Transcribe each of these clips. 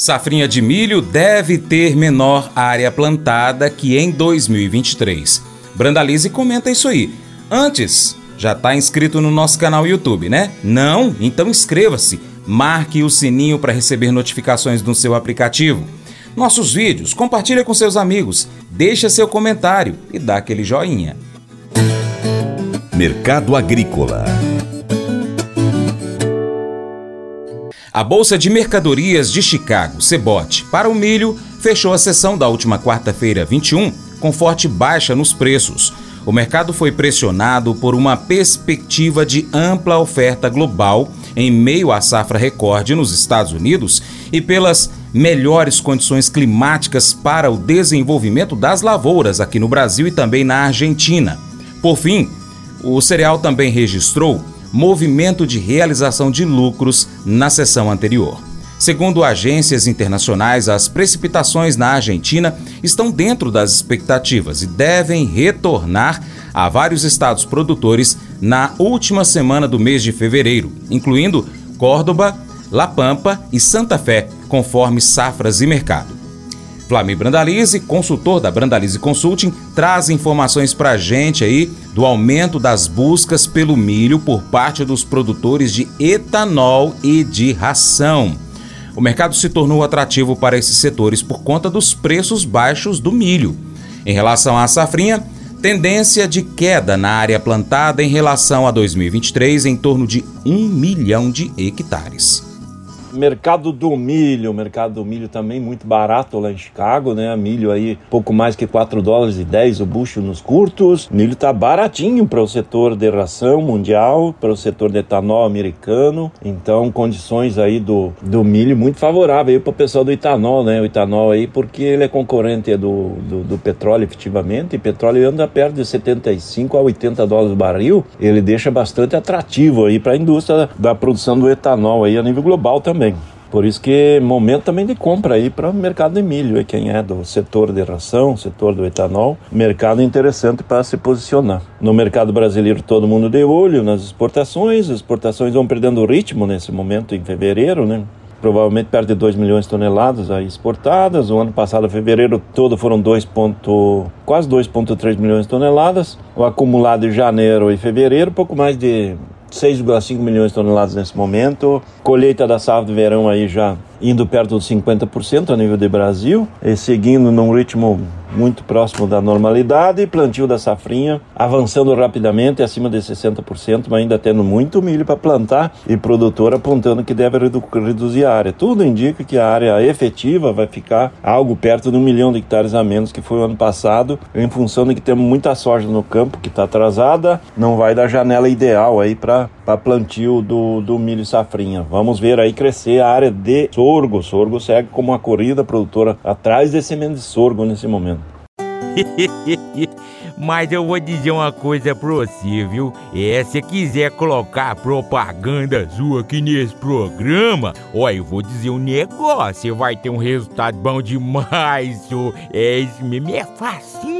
Safrinha de milho deve ter menor área plantada que em 2023. Brandalize comenta isso aí. Antes, já está inscrito no nosso canal YouTube, né? Não? Então inscreva-se. Marque o sininho para receber notificações no seu aplicativo. Nossos vídeos, compartilhe com seus amigos, deixa seu comentário e dá aquele joinha. Mercado Agrícola A Bolsa de Mercadorias de Chicago, Cebote, para o milho, fechou a sessão da última quarta-feira, 21, com forte baixa nos preços. O mercado foi pressionado por uma perspectiva de ampla oferta global em meio à safra recorde nos Estados Unidos e pelas melhores condições climáticas para o desenvolvimento das lavouras aqui no Brasil e também na Argentina. Por fim, o cereal também registrou movimento de realização de lucros na sessão anterior. Segundo agências internacionais, as precipitações na Argentina estão dentro das expectativas e devem retornar a vários estados produtores na última semana do mês de fevereiro, incluindo Córdoba, La Pampa e Santa Fé, conforme safras e mercado. Flamir Brandalize, consultor da Brandalize Consulting, traz informações para a gente aí do aumento das buscas pelo milho por parte dos produtores de etanol e de ração. O mercado se tornou atrativo para esses setores por conta dos preços baixos do milho. Em relação à safrinha, tendência de queda na área plantada em relação a 2023 em torno de 1 milhão de hectares. Mercado do milho, mercado do milho também muito barato lá em Chicago, né? Milho aí pouco mais que 4 dólares e 10 o bucho nos curtos. Milho tá baratinho para o setor de ração mundial, para o setor de etanol americano. Então, condições aí do, do milho muito favorável aí para o pessoal do etanol, né? O etanol aí, porque ele é concorrente do, do, do petróleo, efetivamente. E petróleo anda perto de 75 a 80 dólares o barril. Ele deixa bastante atrativo aí para a indústria da produção do etanol aí a nível global também também. Por isso que momento também de compra aí para o mercado de milho, e quem é do setor de ração, setor do etanol, mercado interessante para se posicionar. No mercado brasileiro todo mundo de olho nas exportações, as exportações vão perdendo ritmo nesse momento em fevereiro, né? Provavelmente perto de 2 milhões de toneladas aí exportadas. O ano passado, fevereiro todo, foram 2 ponto, quase 2,3 milhões de toneladas. O acumulado de janeiro e fevereiro, pouco mais de 6,5 milhões de toneladas nesse momento. Colheita da safra de verão aí já indo perto dos 50% a nível de Brasil, seguindo num ritmo muito próximo da normalidade, plantio da safrinha avançando rapidamente acima de 60%, mas ainda tendo muito milho para plantar e produtor apontando que deve redu reduzir a área. Tudo indica que a área efetiva vai ficar algo perto de um milhão de hectares a menos que foi o ano passado, em função de que temos muita soja no campo que está atrasada, não vai dar janela ideal aí para plantio do, do milho safrinha. Vamos ver aí crescer a área de sorgo. Sorgo segue como uma corrida produtora atrás de semente de sorgo nesse momento. Mas eu vou dizer uma coisa pra você, viu? É, se quiser colocar propaganda sua aqui nesse programa, ó, eu vou dizer um negócio, você vai ter um resultado bom demais, senhor. É isso mesmo, é facinho,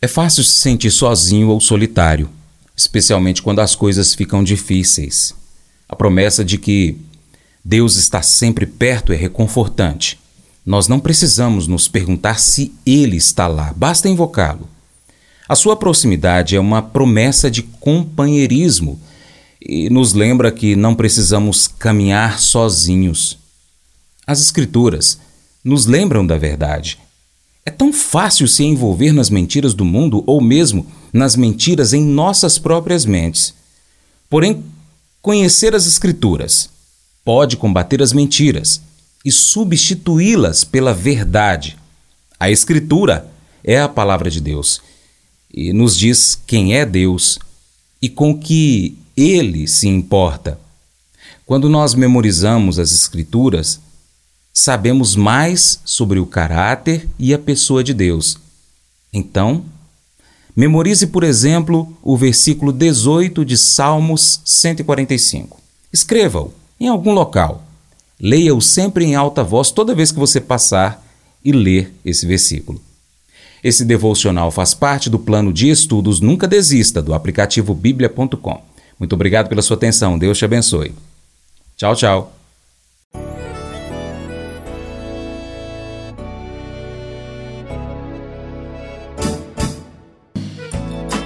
é fácil se sentir sozinho ou solitário, especialmente quando as coisas ficam difíceis. A promessa de que Deus está sempre perto é reconfortante. Nós não precisamos nos perguntar se Ele está lá, basta invocá-lo. A sua proximidade é uma promessa de companheirismo e nos lembra que não precisamos caminhar sozinhos. As Escrituras nos lembram da verdade. É tão fácil se envolver nas mentiras do mundo ou mesmo nas mentiras em nossas próprias mentes. Porém, conhecer as Escrituras pode combater as mentiras e substituí-las pela verdade. A Escritura é a palavra de Deus e nos diz quem é Deus e com que ele se importa. Quando nós memorizamos as Escrituras, sabemos mais sobre o caráter e a pessoa de Deus. Então, memorize, por exemplo, o versículo 18 de Salmos 145. Escreva-o em algum local. Leia-o sempre em alta voz toda vez que você passar e ler esse versículo. Esse devocional faz parte do plano de estudos Nunca Desista do aplicativo bíblia.com. Muito obrigado pela sua atenção. Deus te abençoe. Tchau, tchau.